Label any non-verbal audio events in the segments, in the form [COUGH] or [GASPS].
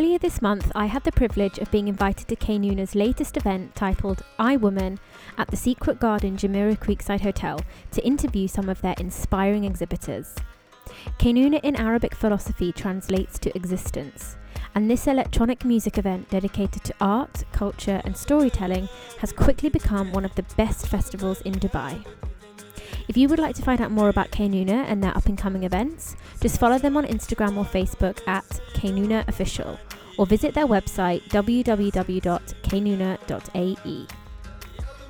Earlier this month, I had the privilege of being invited to Kaynuna's latest event titled I Woman at the Secret Garden Jumeirah Creekside Hotel to interview some of their inspiring exhibitors. Kaynuna in Arabic philosophy translates to existence, and this electronic music event dedicated to art, culture, and storytelling has quickly become one of the best festivals in Dubai. If you would like to find out more about Kaynuna and their up and coming events, just follow them on Instagram or Facebook at Kaynuna Official or visit their website www.kaynuna.ae.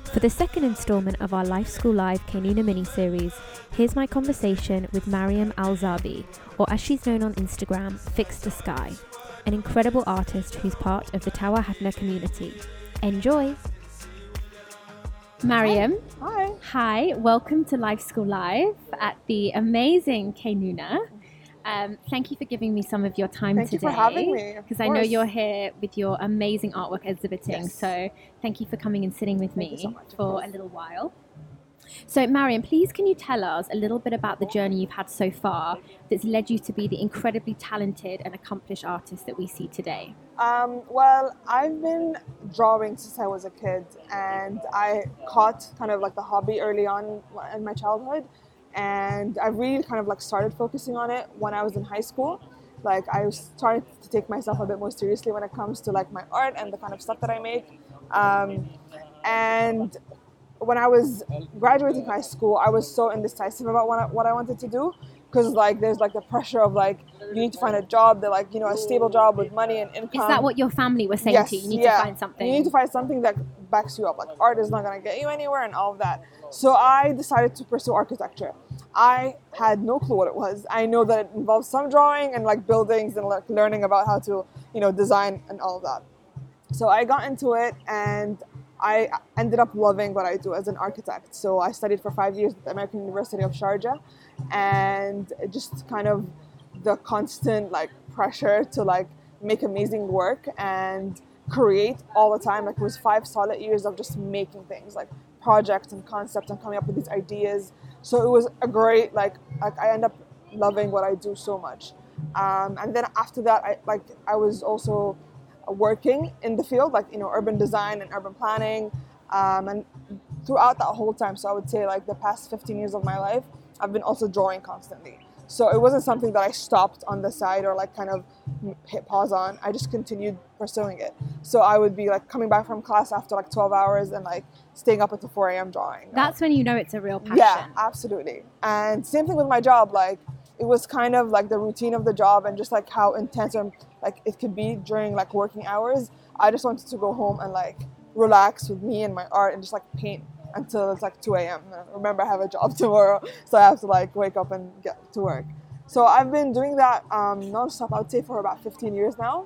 For the second instalment of our Life School Live Kaynuna mini series, here's my conversation with Mariam Al Zabi, or as she's known on Instagram, Fix the Sky, an incredible artist who's part of the Tawahadna community. Enjoy! Mariam. Hi. Hi, welcome to Life School Live at the amazing Kaynuna. Um, thank you for giving me some of your time Thank today. you for having me. Because I know you're here with your amazing artwork exhibiting. Yes. So thank you for coming and sitting with Thank me so much, for a little while. So, Mariam, please can you tell us a little bit about the journey you've had so far that's led you to be the incredibly talented and accomplished artist that we see today? Um, well, I've been drawing since I was a kid, and I caught kind of like the hobby early on in my childhood, and I really kind of like started focusing on it when I was in high school. Like I started to take myself a bit more seriously when it comes to like my art and the kind of stuff that I make. Um, and when I was graduating high school, I was so indecisive about what I, what I wanted to do because like there's like the pressure of like you need to find a job that like you know a stable job with money and income. Is that what your family was saying Yes, to you? You need yeah. to find something. You need to find something that backs you up. Like art is not gonna get you anywhere and all of that. So I decided to pursue architecture. I had no clue what it was. I know that it involves some drawing and like buildings and like learning about how to, you know, design and all of that. So I got into it and I ended up loving what I do as an architect. So I studied for five years at the American University of Sharjah and just kind of the constant like pressure to like make amazing work and create all the time. Like it was five solid years of just making things like projects and concepts and coming up with these ideas. So it was a great like like I end up loving what I do so much. Um, and then after that, I like I was also working in the field, like you know, urban design and urban planning, um, and throughout that whole time. So I would say like the past 15 years of my life, I've been also drawing constantly. So it wasn't something that I stopped on the side or like kind of hit pause on. I just continued pursuing it. So I would be like coming back from class after like 12 hours and like staying up until 4 a.m. drawing. Um, That's when you know it's a real passion. Yeah, absolutely. And same thing with my job. Like it was kind of like the routine of the job and just like how intense and like it could be during like working hours. I just wanted to go home and like relax with me and my art and just like paint until it's like 2 a.m. Remember, I have a job [LAUGHS] tomorrow, so I have to like wake up and get to work. So I've been doing that um, nonstop. I would say for about 15 years now,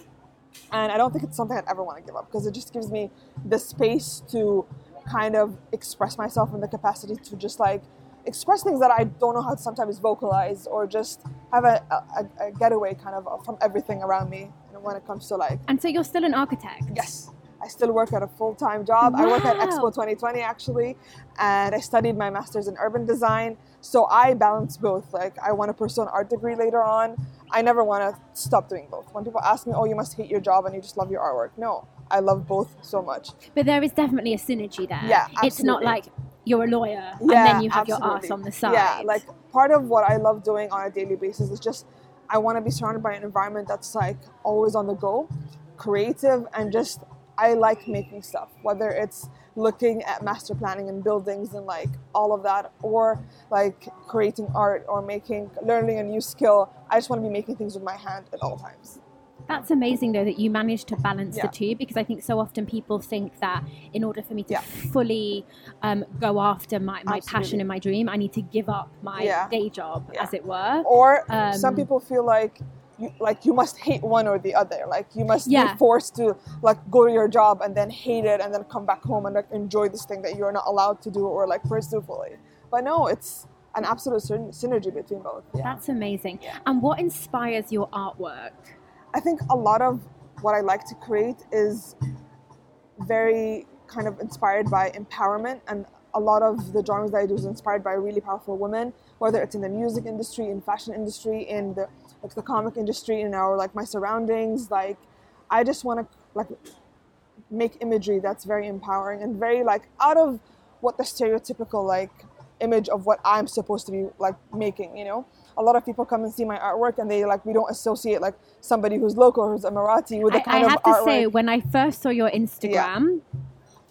and I don't think it's something I'd ever want to give up because it just gives me the space to kind of express myself and the capacity to just like express things that I don't know how to sometimes vocalize or just have a, a, a getaway kind of from everything around me when it comes to like And so you're still an architect? Yes. I still work at a full time job. I work at Expo 2020 actually, and I studied my master's in urban design. So I balance both. Like, I want to pursue an art degree later on. I never want to stop doing both. When people ask me, oh, you must hate your job and you just love your artwork. No, I love both so much. But there is definitely a synergy there. Yeah, It's not like you're a lawyer and then you have your absolutely. arts on the side. Yeah, like part of what I love doing on a daily basis is just I want to be surrounded by an environment that's like always on the go, creative, and just I like making stuff, whether it's looking at master planning and buildings and like all of that, or like creating art or making learning a new skill. I just want to be making things with my hand at all times. That's amazing though that you managed to balance Yeah. the two because I think so often people think that in order for me to Yeah. fully um, go after my, my passion and my dream, I need to give up my Yeah. day job, as it were. Or Um, some people feel like you, like you must hate one or the other. Like you must Yeah. be forced to like go to your job and then hate it and then come back home and like enjoy this thing that you're not allowed to do or like pursue fully. But no, it's an absolute syn- synergy between both. Yeah. That's amazing. And what inspires your artwork? I think a lot of what I like to create is very kind of inspired by empowerment and a lot of the drawings that I do is inspired by really powerful women, whether it's in the music industry, in fashion industry, in the like the comic industry, in our like my surroundings, like I just want to like make imagery that's very empowering and very like out of what the stereotypical like image of what I'm supposed to be like making, you know? A lot of people come and see my artwork and they like we don't associate like somebody who's local who's Emirati with the I, kind I of have to artwork. say, when I first saw your Instagram,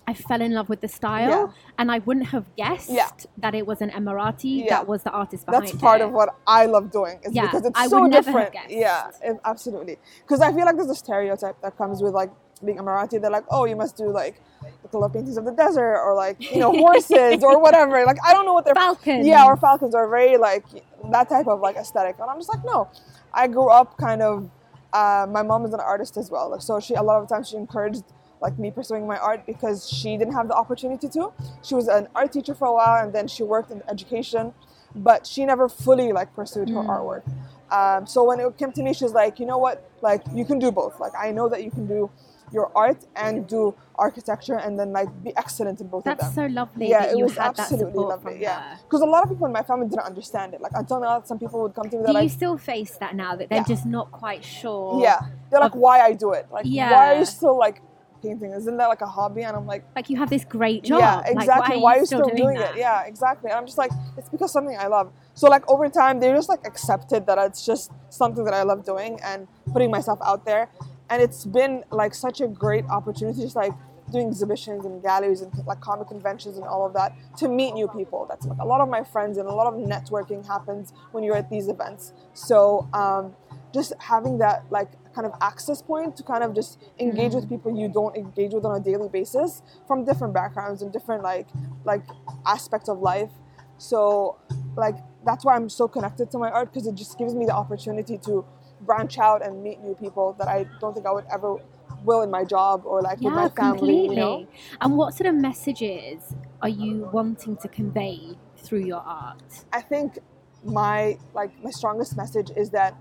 I fell in love with the style, Yeah. and I wouldn't have guessed Yeah. that it was an Emirati Yeah. that was the artist behind that's part it. of what I love doing. Is Yeah, because it's I so would never have different. Yeah, it- absolutely. Because I feel like there's a stereotype that comes with like being Emirati. They're like, oh, you must do like the color paintings of the desert or like you know [LAUGHS] horses or whatever. Like I don't know what they're Falcons. Yeah, or falcons are very like that type of like aesthetic. And I'm just like, no. I grew up kind of. Uh, my mom is an artist as well, so she a lot of times she encouraged like me pursuing my art because she didn't have the opportunity to. She was an art teacher for a while, and then she worked in education, but she never fully like pursued her Mm. artwork. Um, so when it came to me, she was like, you know what, like you can do both. Like I know that you can do your art and do architecture, and then like be excellent in both of them That's so lovely yeah, that it you was absolutely lovely. Yeah, because a lot of people in my family didn't understand it. Like until now, some people would come to me. They're Do you like, still face that now that they're Yeah. just not quite sure? yeah, they're like, why I do it? Like, yeah. why are you still like painting? Isn't that like a hobby? And I'm like, Like you have this great job. yeah, Like, exactly. why are you, still, doing, doing, it? Yeah, exactly. And I'm just like, it's because something I love. So like over time, they just like accepted that it's just something that I love doing and putting myself out there. And it's been like such a great opportunity, just like doing exhibitions and galleries and like comic conventions and all of that to meet new people. That's like a lot of my friends and a lot of networking happens when you're at these events. So um, just having that like kind of access point to kind of just engage with mm-hmm. people you don't engage with on a daily basis from different backgrounds and different like like aspects of life. So like that's why I'm so connected to my art because it just gives me the opportunity to branch out and meet new people that I don't think I would ever will in my job or like with my family. completely. You know? And what sort of messages are you wanting to convey through your art? I think my like my strongest message is that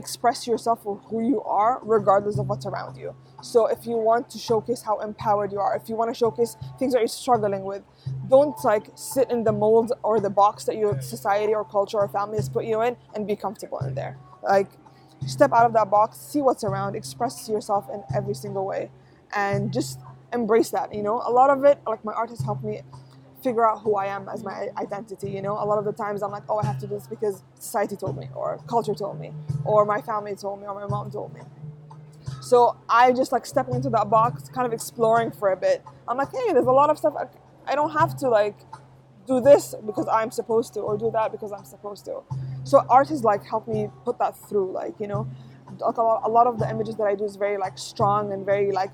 express yourself for who you are regardless of what's around you. So if you want to showcase how empowered you are, if you want to showcase things that you're struggling with, don't like sit in the mold or the box that your society or culture or family has put you in and be comfortable in there. Like step out of that box, see what's around, express yourself in every single way and just embrace that, you know? A lot of it like my art has helped me figure out who I am as my identity. You know, a lot of the times I'm like, oh, I have to do this because society told me, or culture told me, or my family told me, or my mom told me. So I just like stepping into that box, kind of exploring for a bit. I'm like, hey, there's a lot of stuff. I, don't have to like do this because I'm supposed to, or do that because I'm supposed to. So art has like helped me put that through. Like you know, a lot, a lot of the images that I do is very like strong and very like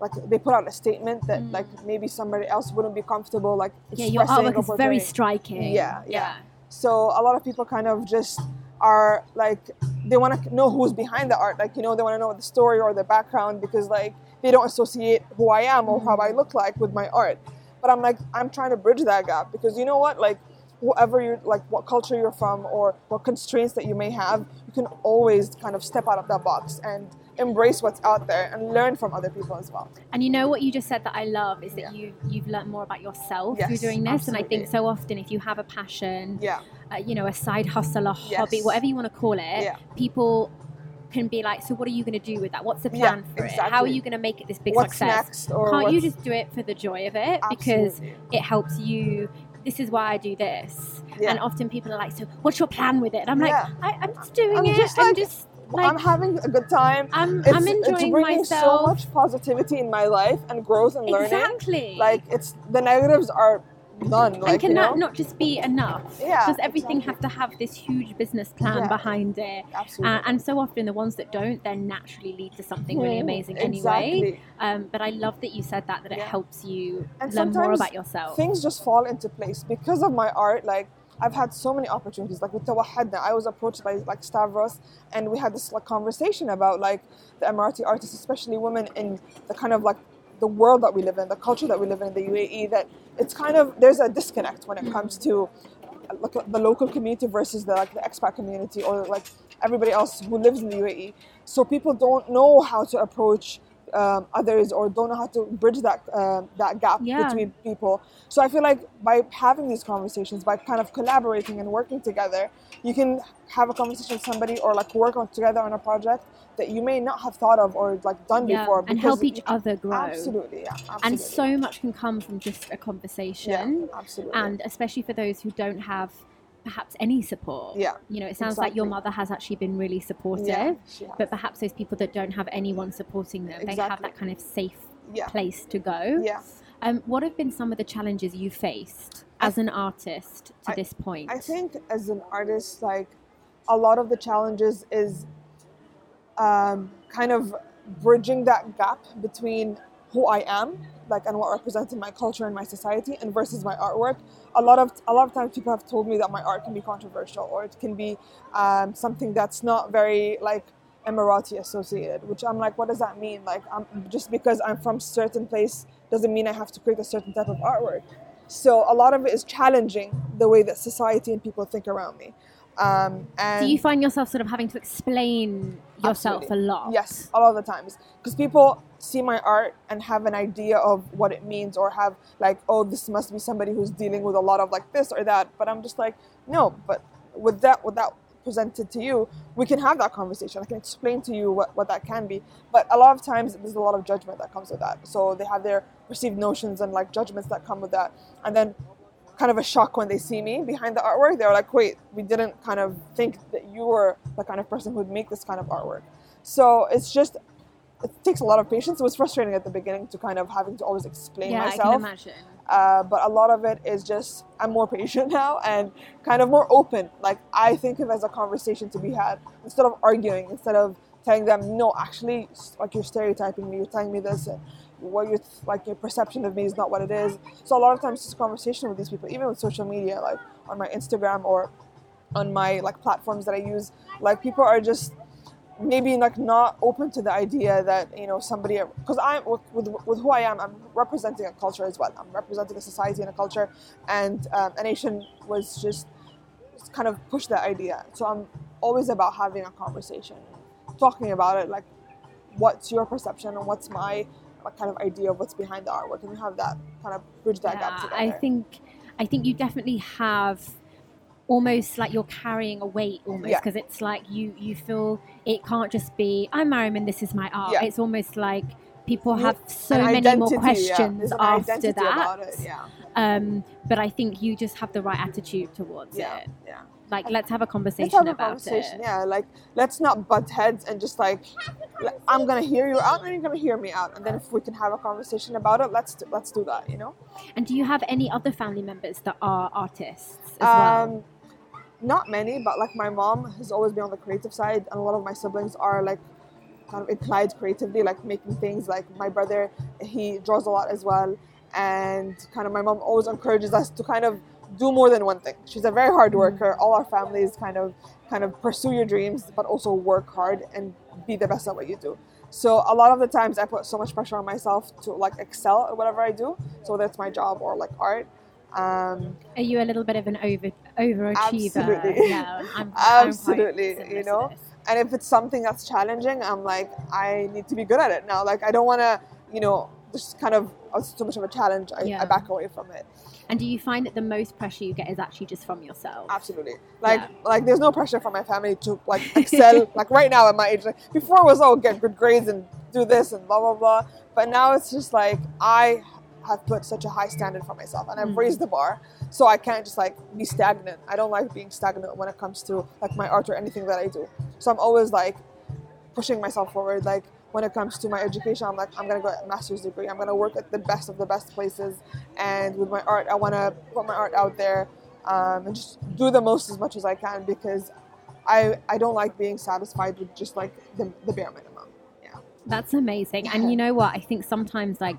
like they put out a statement that mm. like maybe somebody else wouldn't be comfortable like Yeah, your artwork is very striking. Yeah, yeah. So a lot of people kind of just are like they want to know who's behind the art. Like you know they want to know the story or the background because like they don't associate who I am or how I mm. look like with my art. But I'm like I'm trying to bridge that gap because you know what like whatever you like what culture you're from or what constraints that you may have you can always kind of step out of that box and embrace what's out there and learn from other people as well And you know what you just said that I love is that Yeah. you you've learned more about yourself through doing this. And I think so often if you have a passion, yeah uh, you know, a side hustle, a hobby, Yes. whatever you want to call it, Yeah. people can be like, so what are you going to do with that? What's the Yeah, plan for it? How are you going to make it this big what's success? next or Can't you just do it for the joy of it? Because it helps you. This is why I do this. Yeah. And often people are like, so what's your plan with it? And I'm like, I, I'm just doing it. I'm it. just I'm like- I'm having a good time. I'm, It's, I'm it's enjoying bringing myself. so much positivity in my life and growth and learning. Exactly. Like it's the negatives are none. Like and can you know? that not just be enough? Yeah, Does everything exactly. have to have this huge business plan Yeah. behind it? Absolutely. Uh, and so often the ones that don't then naturally lead to something really Mhm, amazing anyway. exactly. Um, but I love that you said that that it helps you And learn more about yourself. Things just fall into place because of my art. Like I've had so many opportunities. Like with Tawahadna, I was approached by like Stavros, and we had this like conversation about like the Emirati artists, especially women in the kind of like the world that we live in, the culture that we live in, the UAE. That it's kind of there's a disconnect when it comes to like the local community versus the like the expat community or like everybody else who lives in the UAE. So people don't know how to approach um, others or don't know how to bridge that uh, that gap Yeah. between people. So I feel like by having these conversations, by kind of collaborating and working together, you can have a conversation with somebody or like work on together on a project that you may not have thought of or like done Yeah, before. and help each other grow. Absolutely, yeah, absolutely. And so much can come from just a yeah, conversation. absolutely. And especially for those who don't have perhaps any support. yeah, You know, it sounds like your mother has actually been really supportive. yeah. But perhaps those people that don't have anyone supporting them, they have that kind of safe yeah, place to go. yeah. Um, what have been some of the challenges you faced as an artist to I- this point? I think as an artist, like a lot of the challenges is um, kind of bridging that gap between who I am, like, and what represents in my culture and my society, and versus my artwork. A lot of a lot of times, people have told me that my art can be controversial, or it can be um, something that's not very like Emirati associated. Which I'm like, what does that mean? Like, I'm, just because I'm from certain place doesn't mean I have to create a certain type of artwork. So a lot of it is challenging the way that society and people think around me. Um, and Do you find yourself sort of having to explain yourself Absolutely. a lot? Yes, a lot of the times. Because people see my art and have an idea of what it means or have like, oh, this must be somebody who's dealing with a lot of like this or that. But I'm just like, no, but with that with that presented to you, we can have that conversation. I can explain to you what, what that can be. But a lot of times there's a lot of judgment that comes with that. So they have their perceived notions and like judgments that come with that. And then kind of a shock when they see me behind the artwork. They're like, wait, we didn't kind of think that you were the kind of person who would make this kind of artwork. So it's just, it takes a lot of patience. It was frustrating at the beginning to kind of having to always explain yeah, I myself. can imagine. Uh, but a lot of it is just, I'm more patient [LAUGHS] now and kind of more open. Like, I think of it as a conversation to be had instead of arguing, instead of telling them, no, actually, like you're stereotyping me, you're telling me this, and what your like your perception of me is not what it is. So a lot of times, it's conversation with these people, even with social media, like on my Instagram or on my like platforms that I use, like people are just maybe like not open to the idea that you know somebody because I'm with, with, with who I am I'm representing a culture as well. I'm representing a society and a culture and um, a nation was just kind of push that idea. So I'm always about having a conversation talking about it like what's your perception and what's my like, kind of idea of what's behind the artwork and we have that kind of bridge that gap together I think I think you definitely have almost like you're carrying a weight almost Yeah. because it's like you you feel it can't just be I'm Mariam and this is my art. Yeah. It's almost like people have so An many identity, more questions an after that. about it, yeah Um, but I think you just have the right attitude towards yeah it. yeah Like let's have a conversation let's have a about conversation it. yeah like let's not butt heads and just like i'm gonna hear you out and you're gonna hear me out and then if we can have a conversation about it let's do, let's do that you know And do you have any other family members that are artists as well? Not many but like my mom has always been on the creative side and a lot of my siblings are like kind of inclined creatively like making things. Like my brother he draws a lot as well and kind of my mom always encourages us to kind of do more than one thing. She's a very hard worker. All our families kind of kind of pursue your dreams but also work hard and be the best at what you do. So a lot of the times i put so much pressure on myself to like excel at whatever i do so whether it's my job or like art um, Are you a little bit of an over overachiever? Absolutely. Yeah, I'm, I'm Absolutely, you know? and if it's something that's challenging i'm like i need to be good at it now like i don't want to you know just kind of oh, too much of a challenge I, Yeah. I back away from it And do you find that the most pressure you get is actually just from yourself? absolutely like Yeah. like there's no pressure from my family to like [LAUGHS] excel like right now at my age like before it was oh get good grades and do this and blah blah blah but now it's just like i have put such a high standard for myself and i've Mm. raised the bar so i can't just like be stagnant. I don't like being stagnant when it comes to like my art or anything that i do. So i'm always like pushing myself forward. Like when it comes to my education i'm like i'm gonna go get a master's degree. I'm gonna work at the best of the best places and with my art i want to put my art out there um, and just do the most as much as i can because i i don't like being satisfied with just like the, the bare minimum. Yeah. That's amazing. And you know what? I think sometimes like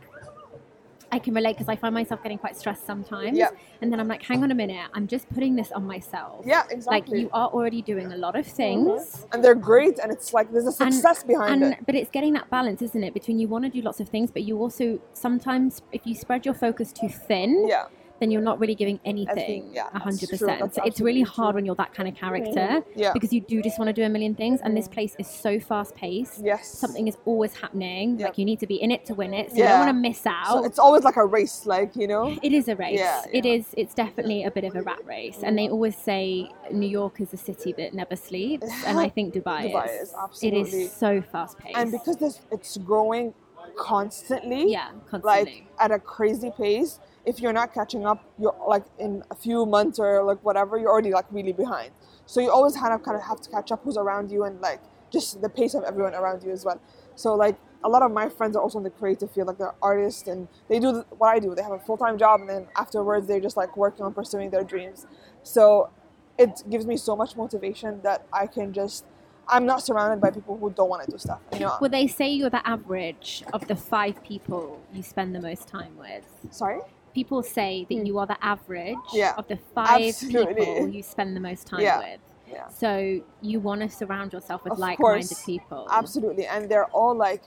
I can relate because I find myself getting quite stressed sometimes. Yeah. And then I'm like, hang on a minute, I'm just putting this on myself. yeah exactly. Like you are already doing a lot of mm-hmm. things. and they're great and it's like there's a And- success behind And it but it's getting that balance, isn't it? Between you want to do lots of things, but you also sometimes if you spread your focus too thin, yeah then you're not really giving anything yeah, 100%. That's So it's really hard true. when you're that kind of character Yeah. because you do just want to do a million things, and this Mhm. place is so fast paced. Yes. Something is always happening. Yep. Like you need to be in it to win it, so you don't want to miss So out. it's always like a race, like you know. it is a race. Yeah, It yeah. is. It's definitely a bit of a rat race, and they always say New York is a city that never sleeps, and I [LAUGHS] think Dubai, Dubai is. is, absolutely. is so fast paced. And because this, it's growing constantly. yeah, constantly. like at a crazy pace if you're not catching up you're like in a few months or like whatever you're already like really behind. So you always kind of kind of have to catch up who's around you and like just the pace of everyone around you as well. So like a lot of my friends are also in the creative field like they're artists and they do what i do they have a full-time job and then afterwards they're just like working on pursuing their dreams. So it gives me so much motivation that i can just i'm not surrounded by people who don't want to do stuff you know? Well, they say you're the average of the five people you spend the most time with. sorry People say that Hmm. you are the average Yeah, of the five absolutely. people you spend the most time Yeah. with. yeah So you want to surround yourself with Of like-minded course. people. absolutely and they're all like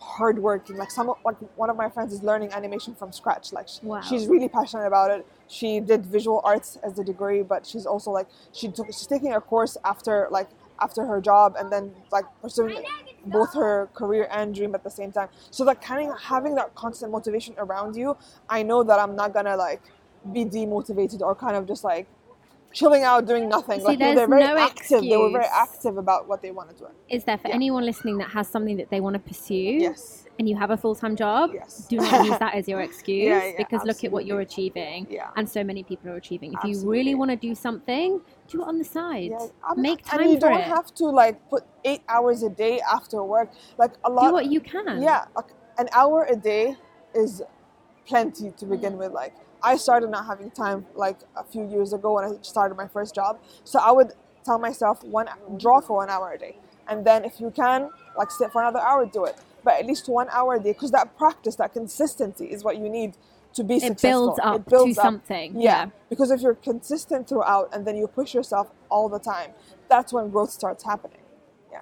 hardworking like some like one of my friends is learning animation from scratch like sh- Wow. she's really passionate about it she did visual arts as a degree but she's also like she took she's taking a course after like after her job and then like pursuing both her career and dream at the same time. So like kind of having that constant motivation around you i know that i'm not gonna like be demotivated or kind of just like chilling out doing nothing See, like they're there's very no active they were very active about what they want to do Is there for Yeah. anyone listening that has something that they want to pursue yes and you have a full-time job? yes Do not use that as your [LAUGHS] excuse Yeah, yeah, because look at what you're achieving. yeah And so many people are achieving. If you really want to do something, do it on the side. Yeah, I'm- Make time and you for don't it. have to like put eight hours a day after work. Like a lot. do what you can. yeah, like an hour a day is plenty to mm-hmm. begin with. Like I started not having time like a few years ago when I started my first job. So I would tell myself one draw for one hour a day, and then if you can like sit for another hour, do it. But at least one hour a day, because that practice, that consistency, is what you need to be successful. It successful. builds up It builds to up something. yeah. Because if you're consistent throughout and then you push yourself all the time, that's when growth starts happening. Yeah.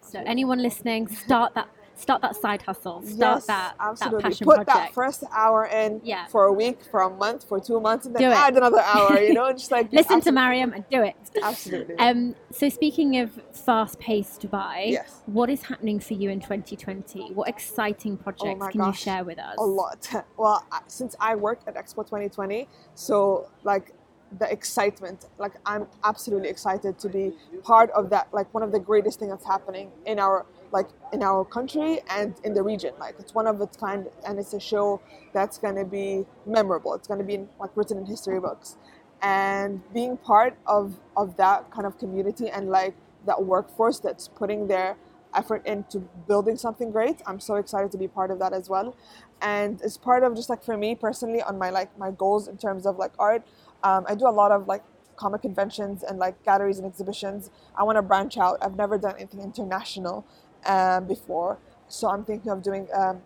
So anyone listening, start that start that side hustle. Start yes, that, that absolutely. passion Put project. that first hour in Yeah. for a week, for a month, for two months, and then add another hour. You know, and just like [LAUGHS] Listen to Mariam and do it. Absolutely. Um, so speaking of fast-paced Dubai, Yes. what is happening for you in 2020? What exciting projects Oh can gosh, you share with us? a lot. [LAUGHS] Well, since I work at Expo 2020, so like the excitement, like I'm absolutely excited to be part of that. Like one of the greatest things that's happening in our like in our country and in the region. Like it's one of its kind, and it's a show that's going to be memorable. It's going to be like written in history books, and being part of of that kind of community and like that workforce that's putting their effort into building something great. I'm so excited to be part of that as well. And it's part of just like for me personally on my like my goals in terms of like art. Um, I do a lot of like comic conventions and like galleries and exhibitions. I want to branch out. I've never done anything international um, before, so I'm thinking of doing um,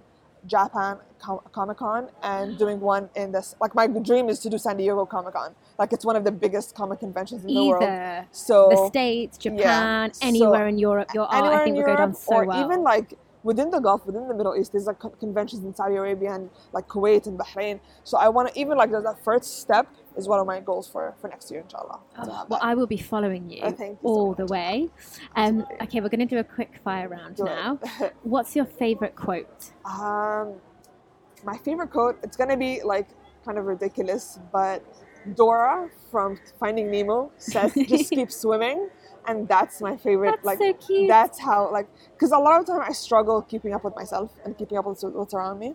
Japan Com- Comic Con and doing one in this. Like my dream is to do San Diego Comic Con. Like it's one of the biggest comic conventions in the world. Either So the States, Japan, so anywhere in Europe, your art anywhere I think in will go down so or well. even like within the Gulf, within the Middle East, there's like conventions in Saudi Arabia and like Kuwait and Bahrain. So I want to even like that first step is one of my goals for for next year, inshallah. Oh, well. I will be following you Oh, you all much. the way. Um, okay, we're going to do a quick fire round Do now. [LAUGHS] What's your favorite quote? um, my favorite quote. It's gonna be like kind of ridiculous, but Dora from Finding Nemo says, "Just [LAUGHS] keep swimming," and that's my favorite. That's like so cute. that's how like because a lot of time I struggle keeping up with myself and keeping up with what's around me.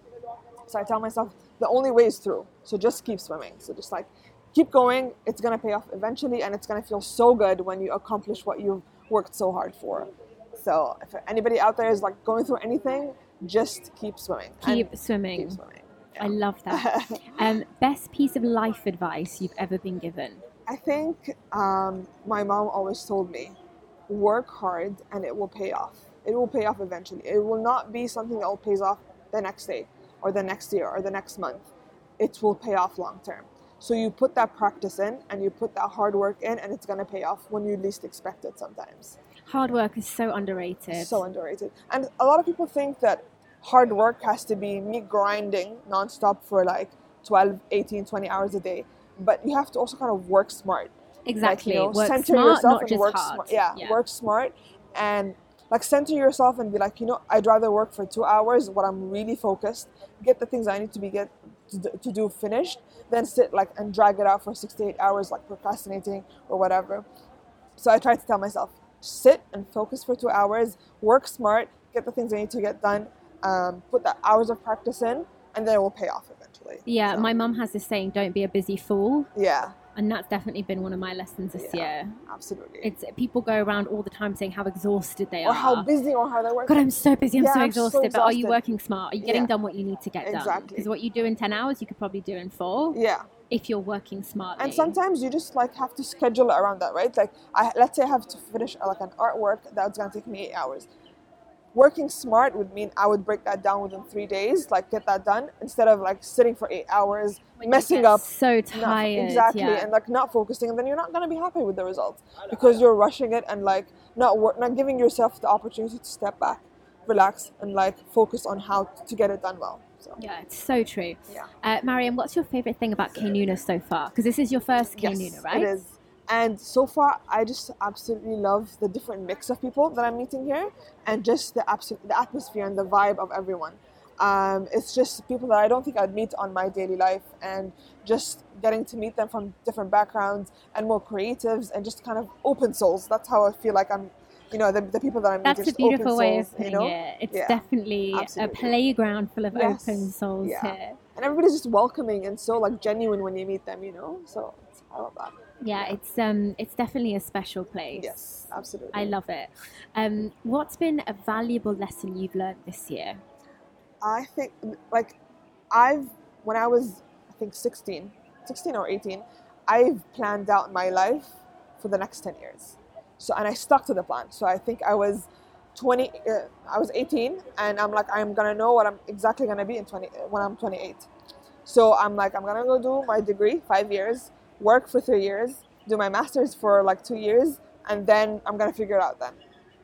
So I tell myself the only way is through. So just keep swimming. So just like keep going. It's gonna pay off eventually, and it's gonna feel so good when you accomplish what you've worked so hard for. So if anybody out there is like going through anything, just keep swimming. Keep swimming. keep swimming. I love that. [LAUGHS] um, best piece of life advice you've ever been given? I think um, my mom always told me, work hard and it will pay off. It will pay off eventually. It will not be something that will pay off the next day or the next year or the next month. It will pay off long term. So you put that practice in and you put that hard work in and it's going to pay off when you least expect it sometimes. Hard work is so underrated. So underrated. And a lot of people think that hard work has to be me grinding nonstop for like 12, 18, 20 hours a day. But you have to also kind of work smart. Exactly. Like, you know, work center smart, yourself not and just work hard. smart. Yeah, work smart and like center yourself and be like, you know, I'd rather work for two hours when I'm really focused, get the things I need to be get to, do- to do finished, then sit like and drag it out for six to eight hours, like procrastinating or whatever. So I try to tell myself, sit and focus for two hours, work smart, get the things I need to get done, um, put the hours of practice in, and then it will pay off eventually. Yeah, So, my mum has this saying, "Don't be a busy fool," yeah, and that's definitely been one of my lessons this Yeah. year. absolutely. It's people go around all the time saying how exhausted they or are. Or how busy or how they work. God, I'm so busy. I'm Yeah, so I'm so exhausted. But are you working smart? Are you getting Yeah. done what you need to get done? Exactly. Because what you do in ten hours, you could probably do in four yeah. if you're working smart. And sometimes you just like have to schedule it around that, right? Like, I let's say I have to finish like an artwork that's gonna take me eight hours. Working smart would mean I would break that down within three days, like get that done instead of like sitting for eight hours, When you messing get up, so not- tired. exactly, yeah. and like not focusing, and then you're not gonna be happy with the results because you're rushing it and like not work, not giving yourself the opportunity to step back, relax, and like focus on how to get it done well. So Yeah, it's so true. Yeah. Uh, Mariam, what's your favorite thing about Kaynuna so far? Because this is your first Kaynuna, right? It is. And so far, I just absolutely love the different mix of people that I'm meeting here, and just the absolute the atmosphere and the vibe of everyone. Um, it's just people that I don't think I'd meet on my daily life, and just getting to meet them from different backgrounds and more creatives and just kind of open souls. That's how I feel like I'm. You know, the, the people that I'm meeting. That's a just open beautiful way of souls, putting you know? it. It's Yeah, definitely absolutely. a playground full of Yes, open souls yeah. here. And everybody's just welcoming and so like genuine when you meet them. You know, so it's, I love that. Yeah, it's um, it's definitely a special place. Yes, absolutely. I love it. Um, what's been a valuable lesson you've learned this year? I think like I've when I was I think 16, 16 or 18, I've planned out my life for the next 10 years. So and I stuck to the plan. So I think I was 20 uh, I was 18 and I'm like I'm to know what I'm exactly to be in 20 when I'm 28. So I'm like I'm to go do my degree, 5 years, work for 3 years, do my masters for like 2 years and then I'm to figure it out then.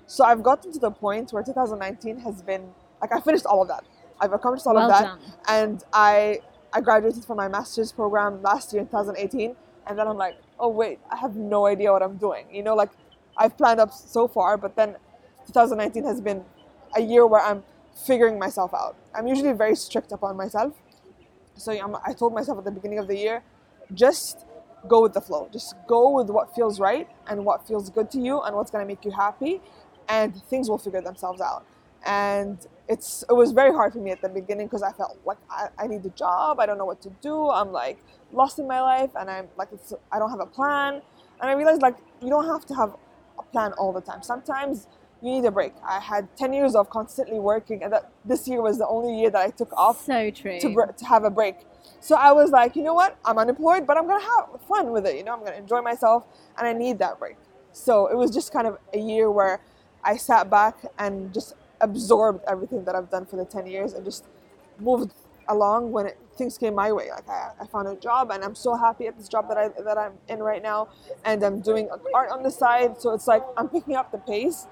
So I've gotten to the point where 2019 has been like I finished all of that. I've accomplished all well of that done. and I I graduated from my master's program last year in 2018 and then I'm like oh wait I have no idea what I'm doing you know like I've planned up so far but then 2019 has been a year where I'm figuring myself out I'm usually very strict upon myself so I'm, I told myself at the beginning of the year just go with the flow just go with what feels right and what feels good to you and what's going to make you happy and things will figure themselves out and it's it was very hard for me at the beginning because I felt like I, I need a job. I don't know what to do. I'm like lost in my life, and I'm like it's, I don't have a plan. And I realized like you don't have to have a plan all the time. Sometimes you need a break. I had ten years of constantly working, and that this year was the only year that I took off So to, to have a break. So I was like, you know what? I'm unemployed, but I'm gonna have fun with it. You know, I'm gonna enjoy myself, and I need that break. So it was just kind of a year where I sat back and just absorbed everything that I've done for the 10 years and just moved along when it, things came my way. Like I, I found a job and I'm so happy at this job that I that I'm in right now, and I'm doing art on the side. So it's like I'm picking up the pace,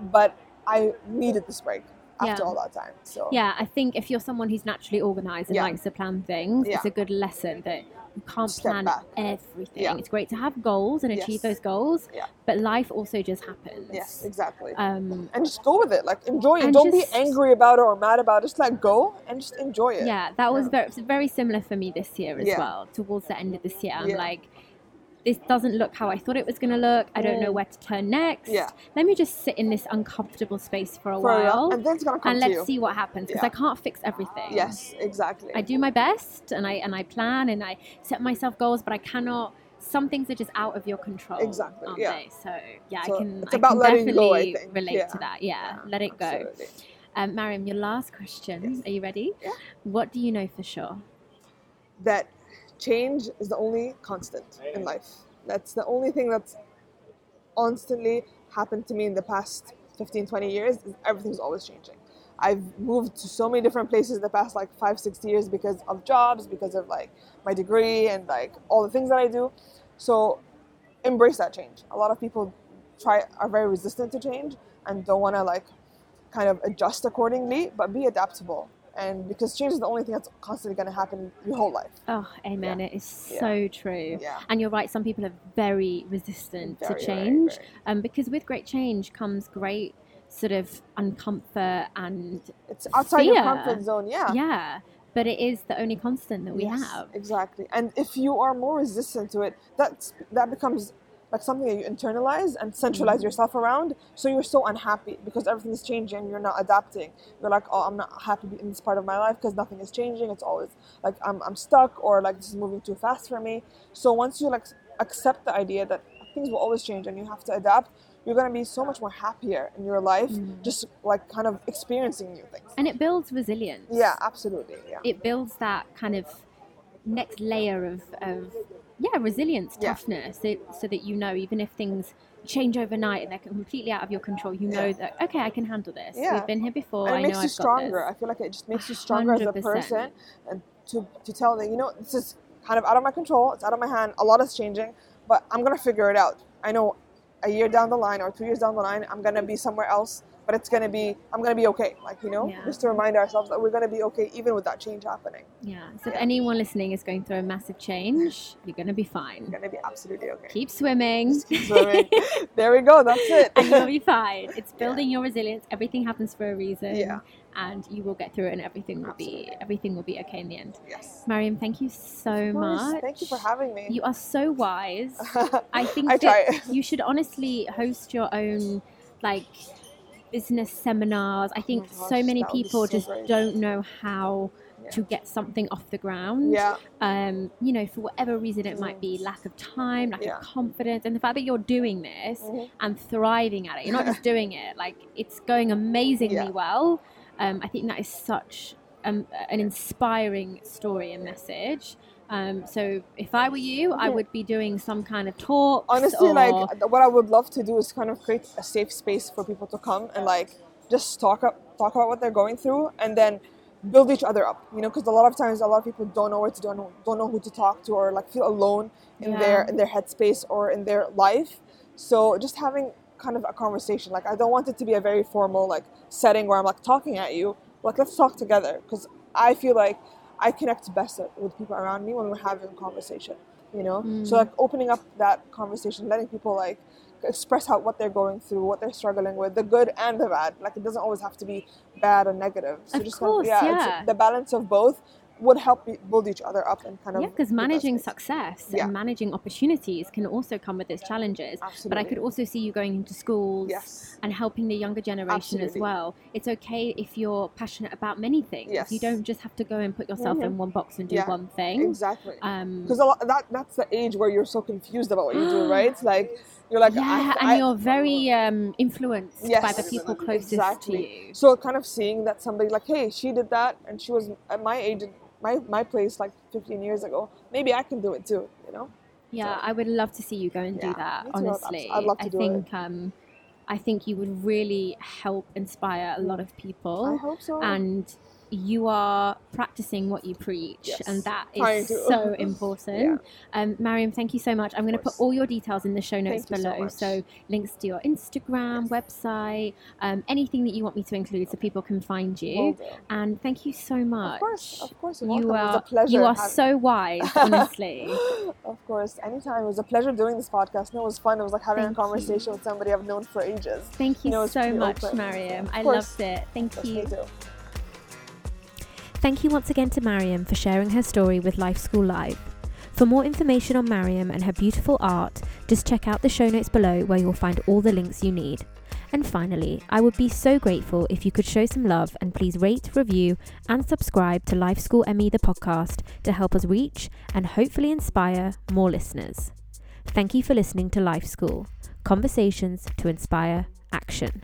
but I needed this break after Yeah. all that time. So Yeah, I think if you're someone who's naturally organized and Yeah. likes to plan things, it's a good lesson that you can't Step plan back. everything. Yeah. It's great to have goals and achieve Yes. those goals, Yeah. but life also just happens. yes, exactly. Um, and just go with it. Like enjoy it. Don't just- be angry about it or mad about it. Just let go and just enjoy it. yeah, that was Yeah. very, very similar for me this year as Yeah. well. Towards the end of this year, I'm Yeah. like, this doesn't look how I thought it was going to look. I don't know Mm. where to turn next. Yeah. Let me just sit in this uncomfortable space for a For while, while, and then it's gonna come and let's you. see what happens because Yeah. I can't fix everything. Yes, exactly. I do my best and I and I plan and I set myself goals, but I cannot. Some things are just out of your control. Exactly, Aren't yeah. they? So yeah, So I can. it's I about can letting definitely go, I think. relate Yeah. to that. Yeah, let it go. Absolutely. Um, Mariam, your last question. Yes. Are you ready? Yeah. What do you know for sure? That change is the only constant in life. That's the only thing that's constantly happened to me in the past 15, 20 years. Is everything's always changing. I've moved to so many different places the past like five, six years because of jobs, because of like my degree and like all the things that I do. So embrace that change. A lot of people try are very resistant to change and don't want to like kind of adjust accordingly, but be adaptable and because change is the only thing that's constantly going to happen your whole life. Oh, amen. Yeah. It is Yeah. so true. Yeah. And you're right, some people are very resistant Very, to change. very. Um, because with great change comes great sort of uncomfort and It's outside your comfort zone. Yeah. yeah. But it is the only constant that we Yes, have. Exactly. And if you are more resistant to it, that's that becomes like something that you internalize and centralize Mm-hmm. yourself around. So you're so unhappy because everything's changing. You're not adapting. You're like, oh, I'm not happy in this part of my life because nothing is changing. It's always like I'm, I'm stuck or like this is moving too fast for me. So once you like accept the idea that things will always change and you have to adapt, you're gonna be so much more happier in your life, Mm. just like kind of experiencing new things. And it builds resilience. Yeah, absolutely. Yeah. It builds that kind of next layer of, of yeah, resilience, Yeah. toughness, so, so that you know even if things change overnight and they're completely out of your control, you know Yeah. that okay, I can handle this. Yeah. We've been here before. and I it know makes you I've stronger. I feel like it just makes you stronger as a person, and to to tell that you know this is kind of out of my control. It's out of my hand. A lot is changing, but I'm gonna figure it out. I know a year down the line or two years down the line, I'm gonna be somewhere else, but it's gonna be I'm gonna be okay. Like you know, Yeah. just to remind ourselves that we're gonna be okay even with that change happening. Yeah. So if anyone listening is going through a massive change, you're going to be fine you're gonna be absolutely okay. Keep swimming. Just keep swimming. [LAUGHS] there we go. That's it. and you'll be fine. It's [LAUGHS] building your resilience. Everything happens for a reason. Yeah. And you will get through it and everything will be everything will be okay in the end. yes. Mariam, thank you so much. Thank you for having me. You are so wise. [LAUGHS] I think I you should honestly host your own like business seminars. I think Oh gosh, so many that would be people so just great. don't know how Yeah. to get something off the ground. yeah. Um, you know, for whatever reason it might be lack of time, lack Yeah. of confidence, and the fact that you're doing this Mhm. and thriving at it. You're not just [LAUGHS] doing it, like it's going amazingly Yeah. well. Um, I think that is such um, an inspiring story and message. Um, so if I were you, I Mhm. would be doing some kind of talks. honestly or, like what i would love to do is kind of create a safe space for people to come and like just talk up talk about what they're going through and then build each other up you know because a lot of times a lot of people don't know where to do and don't know who to talk to or like feel alone in their in their headspace or in their life so just having kind of a conversation like i don't want it to be a very formal like setting where i'm like talking at you like let's talk together because i feel like i connect best with people around me when we're having a conversation you know so Mm. like opening up that conversation letting people like express out what they're going through what they're struggling with the good and the bad like it doesn't always have to be bad and negative so Of just course, kind of, yeah, yeah. It's, the balance of both would help build each other up and kind of Yeah, because managing success Yeah. and managing opportunities can also come with its challenges. Absolutely. But I could also see you going into schools yes and helping the younger generation as well. It's okay if you're passionate about many things. yes. You don't just have to go and put yourself Mhm. in one box and do Yeah, one thing. exactly Um, because lot that that's the age where you're so confused about what you do [GASPS] right like you're like yeah, I, and I- you're very um, influenced by the people closest exactly. to you. So kind of seeing that somebody like, hey, she did that, and she was at my age, my my place like 15 years ago. Maybe I can do it too. You know? Yeah, I would love to see you go and do that. me too. I'd Honestly, I'd love to I do think um, I think you would really help inspire a lot of people. I hope so. and you are practicing what you preach, Yes, and that is so [LAUGHS] important. Um, Mariam, thank you so much. I'm going to put all your details in the show notes Thank you so below. much. links to your Instagram, website, um, anything that you want me to include, so people can find you. And thank you so much. Of course, of course. You welcome. it was are a pleasure. you are so wise, [LAUGHS] honestly. of course, anytime. It was a pleasure doing this podcast. No, it was fun. It was like having Thank a you. conversation with somebody I've known for ages. Thank you know, so much, open. Mariam. I loved it. Thank Yes, you. Thank you once again to Mariam for sharing her story with Life School Live. For more information on Mariam and her beautiful art, just check out the show notes below where you'll find all the links you need. And finally, I would be so grateful if you could show some love and please rate, review, and subscribe to Life School ME the podcast to help us reach and hopefully inspire more listeners. Thank you for listening to Life School Conversations to Inspire Action.